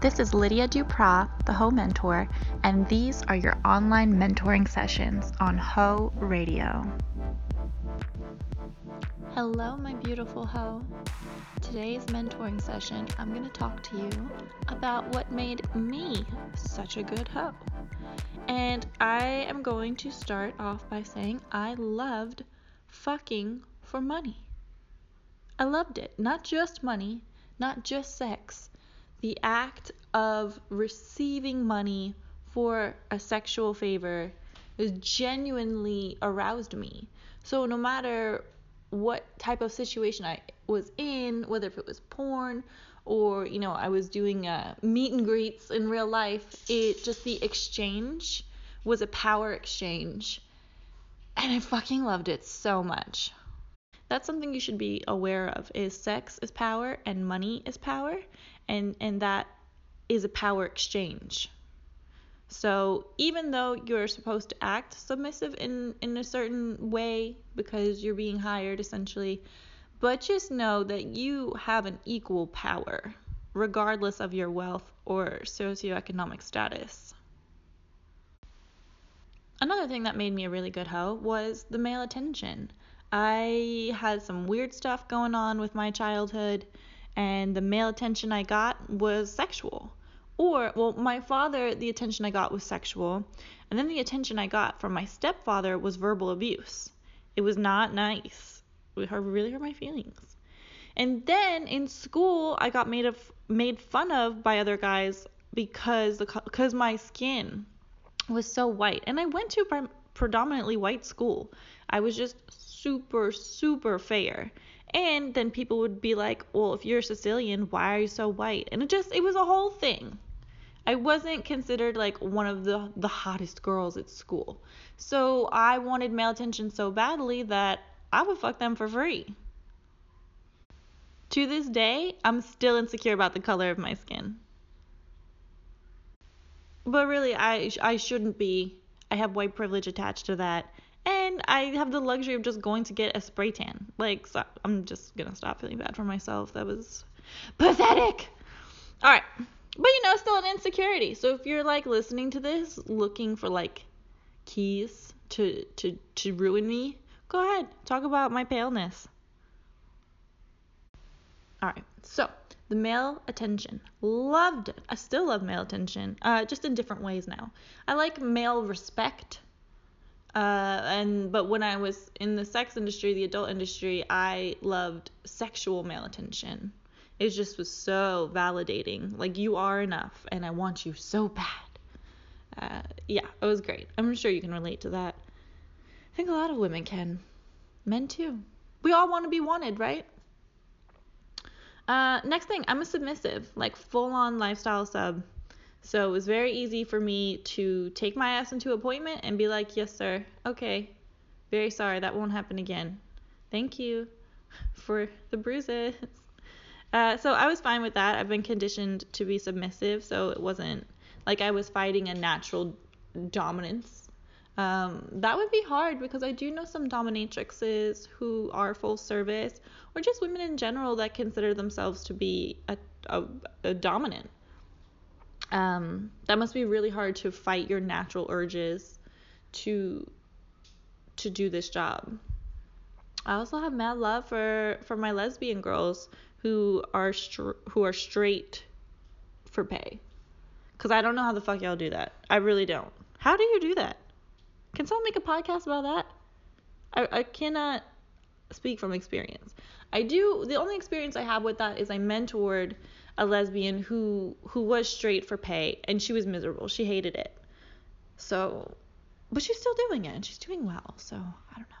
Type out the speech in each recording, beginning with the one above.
This is Lydia Dupra, the Ho Mentor, and these are your online mentoring sessions on Ho Radio. Hello, my beautiful Ho. Today's mentoring session, I'm going to talk to you about what made me such a good Ho. And I am going to start off by saying I loved fucking for money. I loved it. Not just money, not just sex. The act of receiving money for a sexual favor has genuinely aroused me. So no matter what type of situation I was in, whether if it was porn or you know I was doing uh, meet and greets in real life, it just the exchange was a power exchange, and I fucking loved it so much. That's something you should be aware of is sex is power and money is power and and that is a power exchange. So even though you're supposed to act submissive in, in a certain way because you're being hired essentially, but just know that you have an equal power regardless of your wealth or socioeconomic status. Another thing that made me a really good hoe was the male attention. I had some weird stuff going on with my childhood, and the male attention I got was sexual. Or, well, my father, the attention I got was sexual, and then the attention I got from my stepfather was verbal abuse. It was not nice. It really hurt my feelings. And then in school, I got made of made fun of by other guys because the because my skin was so white, and I went to predominantly white school. I was just super super fair. And then people would be like, "Well, if you're Sicilian, why are you so white?" And it just it was a whole thing. I wasn't considered like one of the the hottest girls at school. So I wanted male attention so badly that I would fuck them for free. To this day, I'm still insecure about the color of my skin. But really, I I shouldn't be. I have white privilege attached to that. And I have the luxury of just going to get a spray tan. Like, so I'm just gonna stop feeling bad for myself. That was pathetic. All right. But you know, still an insecurity. So if you're like listening to this looking for like keys to to to ruin me, go ahead. Talk about my paleness. All right. So, the male attention. Loved it. I still love male attention. Uh just in different ways now. I like male respect. Uh, and but when I was in the sex industry, the adult industry, I loved sexual male attention it just was so validating. Like you are enough, and I want you so bad. Uh, yeah, it was great. I'm sure you can relate to that. I think a lot of women can. Men too. We all want to be wanted, right? Uh, next thing, I'm a submissive, like full on lifestyle sub. So it was very easy for me to take my ass into appointment and be like, yes, sir. Okay. Very sorry. That won't happen again. Thank you for the bruises. Uh, so I was fine with that. I've been conditioned to be submissive, so it wasn't like I was fighting a natural dominance. Um, that would be hard because I do know some dominatrixes who are full service, or just women in general that consider themselves to be a, a, a dominant. Um, that must be really hard to fight your natural urges to to do this job. I also have mad love for for my lesbian girls who are str- who are straight for pay. Cause I don't know how the fuck y'all do that. I really don't. How do you do that? Can someone make a podcast about that? I, I cannot speak from experience. I do. The only experience I have with that is I mentored a lesbian who who was straight for pay and she was miserable. She hated it. So, but she's still doing it and she's doing well. So I don't know.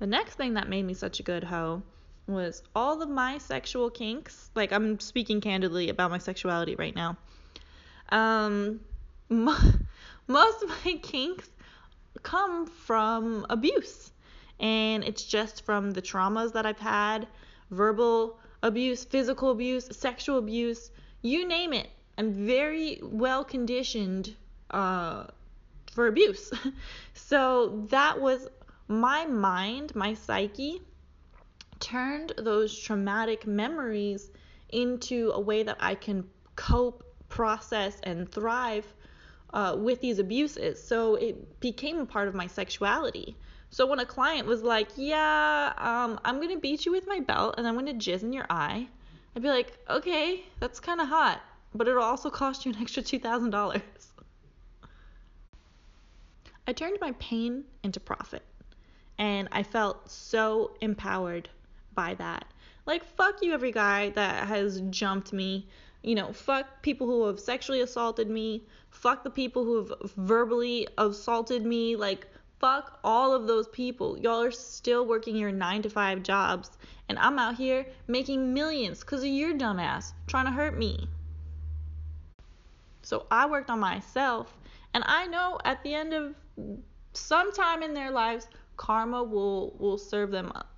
The next thing that made me such a good hoe was all of my sexual kinks. Like I'm speaking candidly about my sexuality right now. Um, most of my kinks come from abuse, and it's just from the traumas that I've had, verbal abuse, physical abuse, sexual abuse, you name it. I'm very well conditioned uh, for abuse. so that was my mind, my psyche, turned those traumatic memories into a way that I can cope, process, and thrive uh, with these abuses. So it became a part of my sexuality. So when a client was like, "Yeah, um, I'm gonna beat you with my belt and I'm gonna jizz in your eye," I'd be like, "Okay, that's kind of hot, but it'll also cost you an extra two thousand dollars." I turned my pain into profit, and I felt so empowered by that. Like, fuck you, every guy that has jumped me. You know, fuck people who have sexually assaulted me. Fuck the people who have verbally assaulted me. Like, fuck all of those people. Y'all are still working your nine to five jobs, and I'm out here making millions because of your dumbass trying to hurt me. So I worked on myself, and I know at the end of some time in their lives, karma will will serve them up.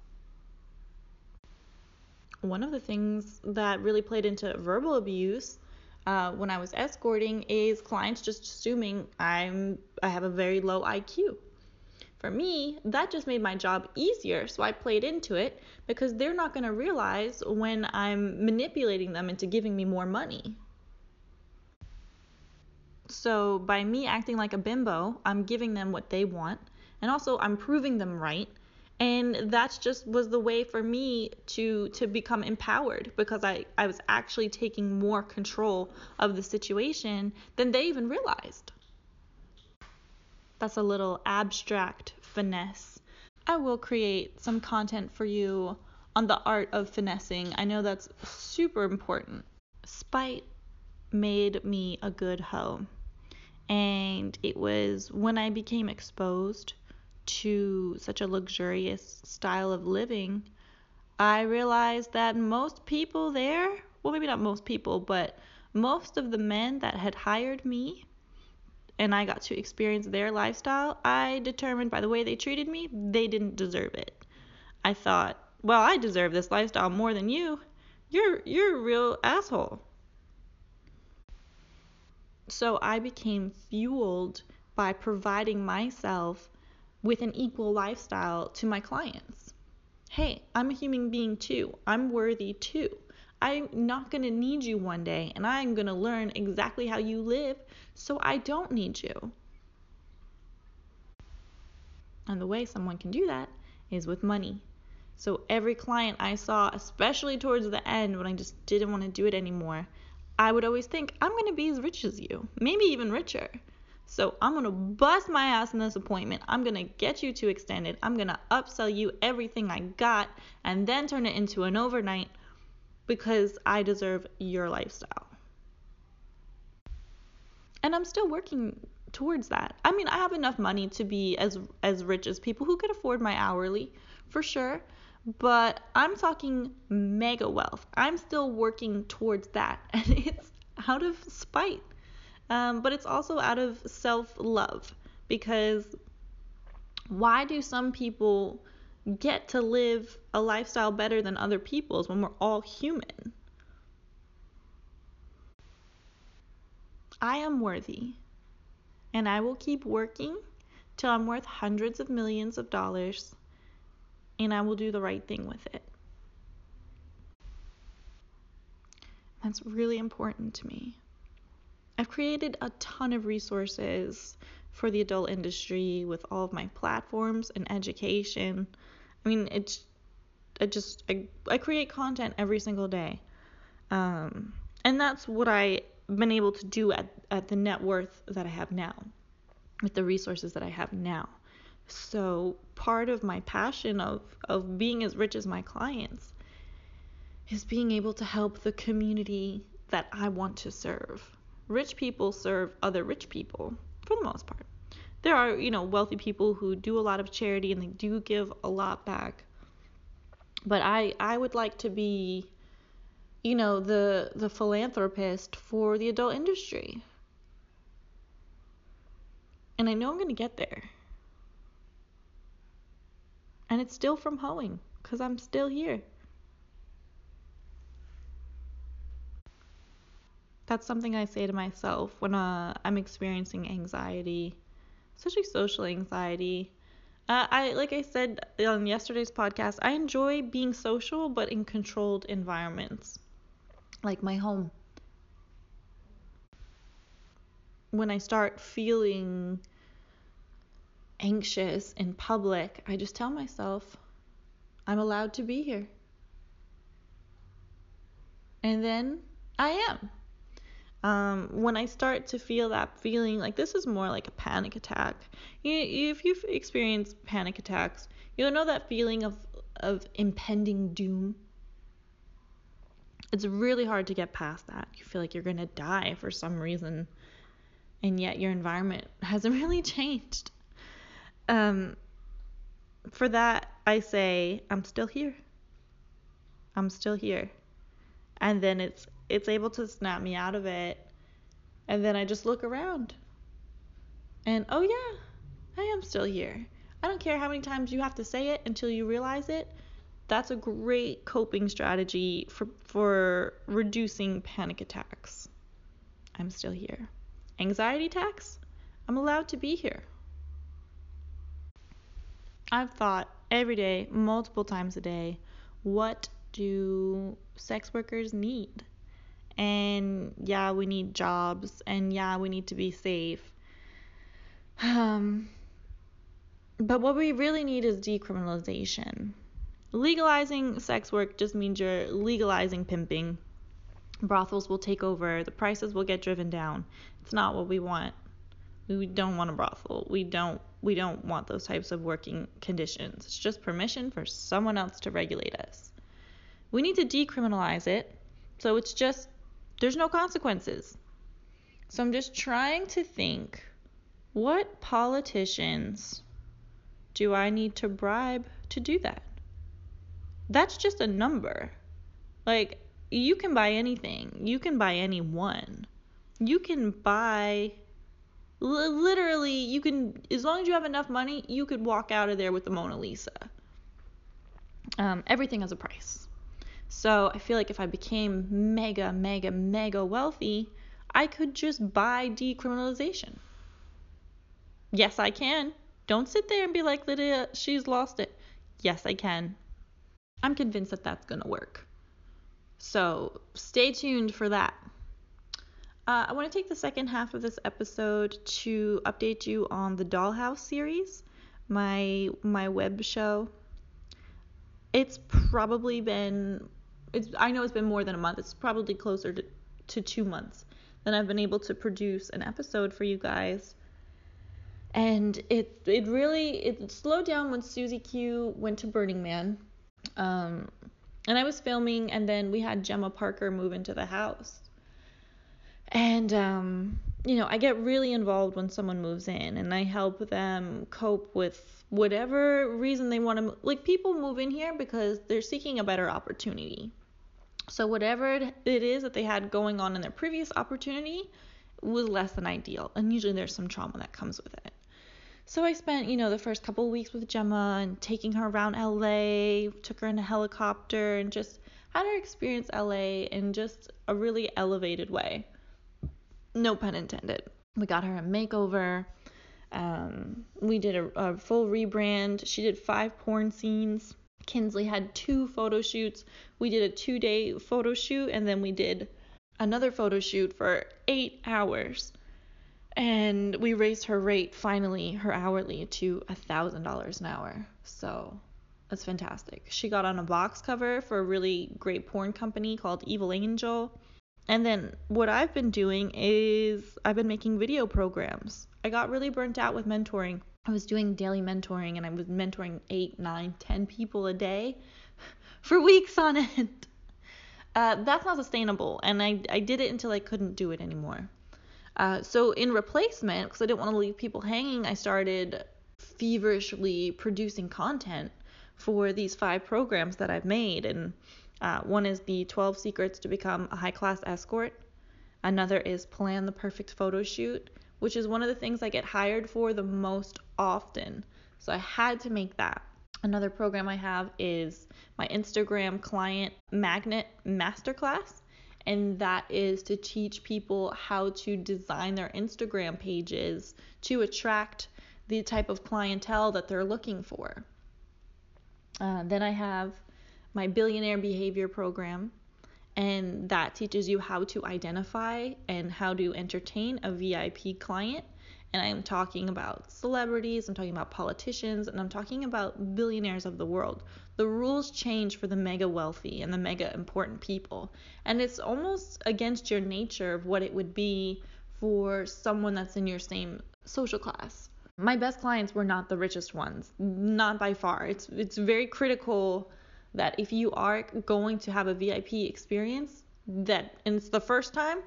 One of the things that really played into verbal abuse uh, when I was escorting is clients just assuming I'm I have a very low IQ. For me, that just made my job easier, so I played into it because they're not going to realize when I'm manipulating them into giving me more money. So, by me acting like a bimbo, I'm giving them what they want, and also I'm proving them right. And that's just was the way for me to to become empowered because I, I was actually taking more control of the situation than they even realized. That's a little abstract finesse. I will create some content for you on the art of finessing. I know that's super important. Spite made me a good hoe. And it was when I became exposed to such a luxurious style of living, I realized that most people there, well, maybe not most people, but most of the men that had hired me and I got to experience their lifestyle, I determined by the way they treated me, they didn't deserve it. I thought, well, I deserve this lifestyle more than you. You're you're a real asshole. So I became fueled by providing myself with an equal lifestyle to my clients. Hey, I'm a human being too. I'm worthy too. I'm not going to need you one day, and I'm going to learn exactly how you live so I don't need you. And the way someone can do that is with money. So every client I saw, especially towards the end when I just didn't want to do it anymore, I would always think, I'm going to be as rich as you, maybe even richer. So I'm going to bust my ass in this appointment. I'm going to get you to extend it. I'm going to upsell you everything I got and then turn it into an overnight because I deserve your lifestyle. And I'm still working towards that. I mean, I have enough money to be as as rich as people who could afford my hourly, for sure. But I'm talking mega wealth. I'm still working towards that, and it's out of spite. Um, but it's also out of self love because why do some people get to live a lifestyle better than other people's when we're all human. I am worthy, and I will keep working till I'm worth hundreds of millions of dollars, and I will do the right thing with it. That's really important to me. I've created a ton of resources for the adult industry with all of my platforms and education. I mean, it's I just I, I create content every single day. Um, and that's what I've been able to do at, at the net worth that I have now, with the resources that I have now. So part of my passion of, of being as rich as my clients is being able to help the community that I want to serve. Rich people serve other rich people for the most part there are, you know, wealthy people who do a lot of charity and they do give a lot back. But I I would like to be you know, the the philanthropist for the adult industry. And I know I'm going to get there. And it's still from hoeing cuz I'm still here. That's something I say to myself when uh, I'm experiencing anxiety especially social anxiety. Uh, I like I said on yesterday's podcast, I enjoy being social, but in controlled environments, like my home. When I start feeling anxious in public, I just tell myself, I'm allowed to be here. And then I am. Um, when I start to feel that feeling, like this is more like a panic attack. You, if you've experienced panic attacks, you'll know that feeling of of impending doom. It's really hard to get past that. You feel like you're gonna die for some reason, and yet your environment hasn't really changed. Um, for that, I say I'm still here. I'm still here, and then it's it's able to snap me out of it. And then I just look around. And oh, yeah, I am still here. I don't care how many times you have to say it until you realize it. That's a great coping strategy for, for reducing panic attacks. I'm still here. Anxiety attacks? I'm allowed to be here. I've thought every day, multiple times a day, what do sex workers need? And yeah, we need jobs, and yeah, we need to be safe. Um, but what we really need is decriminalization. Legalizing sex work just means you're legalizing pimping. Brothels will take over, the prices will get driven down. It's not what we want. We don't want a brothel. We don't we don't want those types of working conditions. It's just permission for someone else to regulate us. We need to decriminalize it. So it's just there's no consequences. So I'm just trying to think what politicians do I need to bribe to do that? That's just a number. Like, you can buy anything, you can buy anyone. You can buy literally you can as long as you have enough money you could walk out of there with the mona lisa um, everything has a price so I feel like if I became mega, mega, mega wealthy, I could just buy decriminalization. Yes, I can. Don't sit there and be like, Lydia, she's lost it. Yes, I can. I'm convinced that that's going to work. So stay tuned for that. Uh, I want to take the second half of this episode to update you on the Dollhouse series, my my web show. It's probably been it's I know it's been more than a month. It's probably closer to, to two months that I've been able to produce an episode for you guys. And it it really it slowed down when Susie Q went to Burning Man. Um, and I was filming, and then we had Gemma Parker move into the house. And um, you know, I get really involved when someone moves in, and I help them cope with whatever reason they want to. Like people move in here because they're seeking a better opportunity so whatever it is that they had going on in their previous opportunity was less than ideal, and usually there's some trauma that comes with it. So I spent, you know, the first couple of weeks with Gemma and taking her around LA, took her in a helicopter and just had her experience LA in just a really elevated way. No pun intended. We got her a makeover. Um, we did a, a full rebrand. She did five porn scenes. Kinsley had two photo shoots. We did a two day photo shoot and then we did another photo shoot for eight hours. And we raised her rate finally, her hourly, to a thousand dollars an hour. So that's fantastic. She got on a box cover for a really great porn company called Evil Angel. And then what I've been doing is I've been making video programs. I got really burnt out with mentoring. I was doing daily mentoring and I was mentoring eight, nine, ten people a day for weeks on end. Uh, that's not sustainable, and I, I did it until I couldn't do it anymore. Uh, so, in replacement, because I didn't want to leave people hanging, I started feverishly producing content for these five programs that I've made. And uh, one is the 12 Secrets to Become a High Class Escort, another is Plan the Perfect Photo Shoot, which is one of the things I get hired for the most often. So I had to make that. Another program I have is my Instagram client magnet masterclass, and that is to teach people how to design their Instagram pages to attract the type of clientele that they're looking for. Uh, then I have my billionaire behavior program, and that teaches you how to identify and how to entertain a VIP client. And I'm talking about celebrities, I'm talking about politicians, and I'm talking about billionaires of the world. The rules change for the mega wealthy and the mega important people. And it's almost against your nature of what it would be for someone that's in your same social class. My best clients were not the richest ones, not by far. It's it's very critical that if you are going to have a VIP experience, that and it's the first time,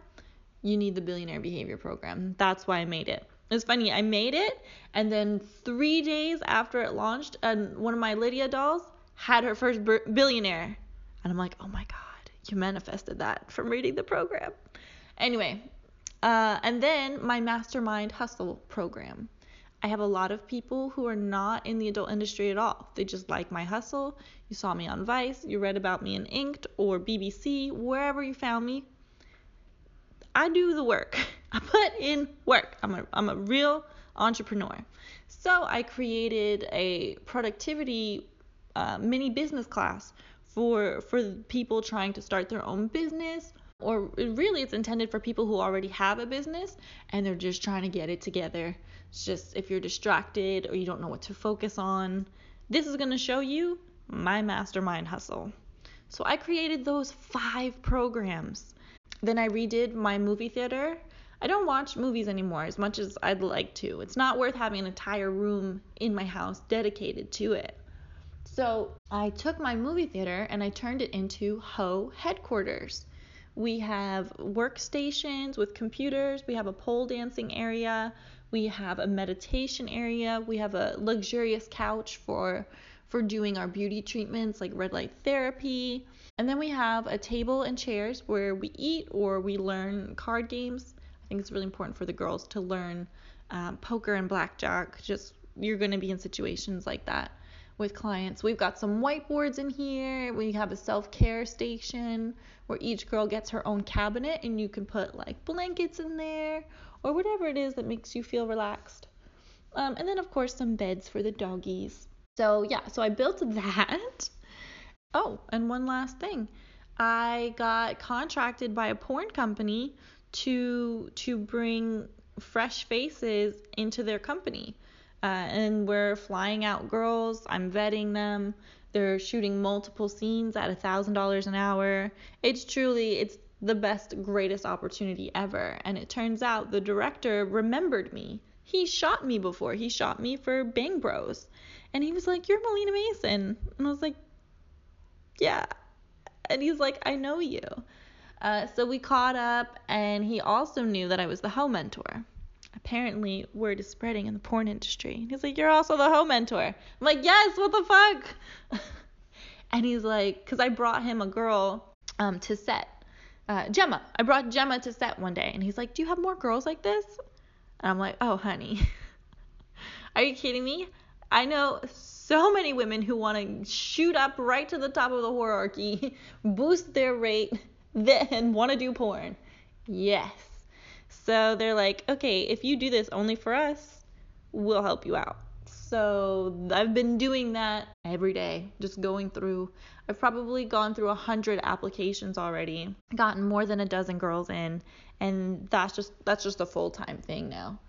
you need the billionaire behavior program. That's why I made it. It's funny, I made it, and then three days after it launched, and one of my Lydia dolls had her first billionaire, and I'm like, oh my god, you manifested that from reading the program. Anyway, uh, and then my mastermind hustle program. I have a lot of people who are not in the adult industry at all. They just like my hustle. You saw me on Vice, you read about me in Inked or BBC, wherever you found me. I do the work. I put in work. I'm a, I'm a real entrepreneur. So I created a productivity uh, mini business class for for people trying to start their own business or really it's intended for people who already have a business and they're just trying to get it together. It's just if you're distracted or you don't know what to focus on, this is going to show you my mastermind hustle. So I created those five programs. Then I redid my movie theater. I don't watch movies anymore as much as I'd like to. It's not worth having an entire room in my house dedicated to it. So I took my movie theater and I turned it into Ho headquarters. We have workstations with computers. We have a pole dancing area. We have a meditation area. We have a luxurious couch for for doing our beauty treatments like red light therapy. And then we have a table and chairs where we eat or we learn card games. I think it's really important for the girls to learn um, poker and blackjack. Just you're going to be in situations like that with clients. We've got some whiteboards in here. We have a self care station where each girl gets her own cabinet and you can put like blankets in there or whatever it is that makes you feel relaxed. Um, and then, of course, some beds for the doggies. So, yeah, so I built that. Oh, and one last thing. I got contracted by a porn company to to bring fresh faces into their company. Uh, and we're flying out girls. I'm vetting them. They're shooting multiple scenes at a thousand dollars an hour. It's truly it's the best, greatest opportunity ever. And it turns out the director remembered me. He shot me before. He shot me for Bang Bros. And he was like, You're Melina Mason. And I was like, Yeah. And he's like, I know you. Uh, so we caught up, and he also knew that I was the Ho mentor apparently word is spreading in the porn industry. And he's like, You're also the Ho mentor. I'm like, Yes, what the fuck? and he's like, Because I brought him a girl um, to set. Uh, Gemma. I brought Gemma to set one day. And he's like, Do you have more girls like this? And I'm like, Oh, honey. Are you kidding me? I know so many women who want to shoot up right to the top of the hierarchy, boost their rate, then want to do porn. Yes. So they're like, okay, if you do this only for us, we'll help you out. So I've been doing that every day, just going through. I've probably gone through a hundred applications already, gotten more than a dozen girls in, and that's just that's just a full time thing now.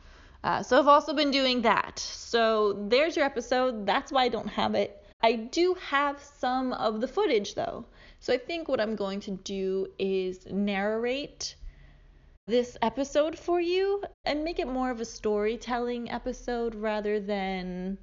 Uh, so I've also been doing that. So there's your episode. That's why I don't have it. I do have some of the footage though. So I think what I'm going to do is narrate this episode for you and make it more of a storytelling episode rather than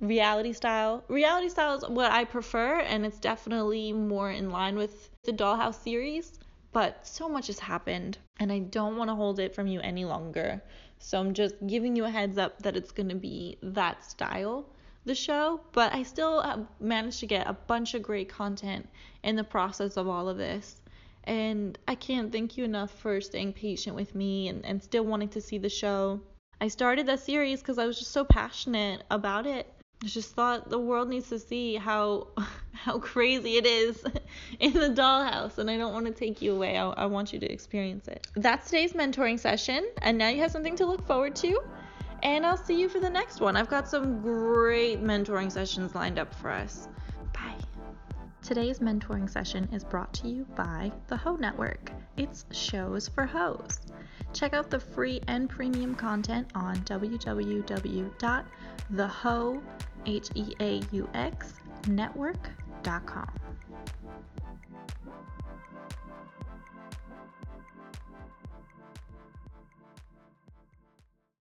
reality style. Reality style is what I prefer, and it's definitely more in line with the Dollhouse series. But so much has happened, and I don't want to hold it from you any longer. So I'm just giving you a heads up that it's going to be that style, the show. But I still managed to get a bunch of great content in the process of all of this. And I can't thank you enough for staying patient with me and, and still wanting to see the show. I started that series because I was just so passionate about it. I just thought the world needs to see how how crazy it is in the dollhouse, and I don't want to take you away. I, I want you to experience it. That's today's mentoring session, and now you have something to look forward to. And I'll see you for the next one. I've got some great mentoring sessions lined up for us. Today's mentoring session is brought to you by the Ho Network. It's shows for hoes. Check out the free and premium content on www.theho.network.com.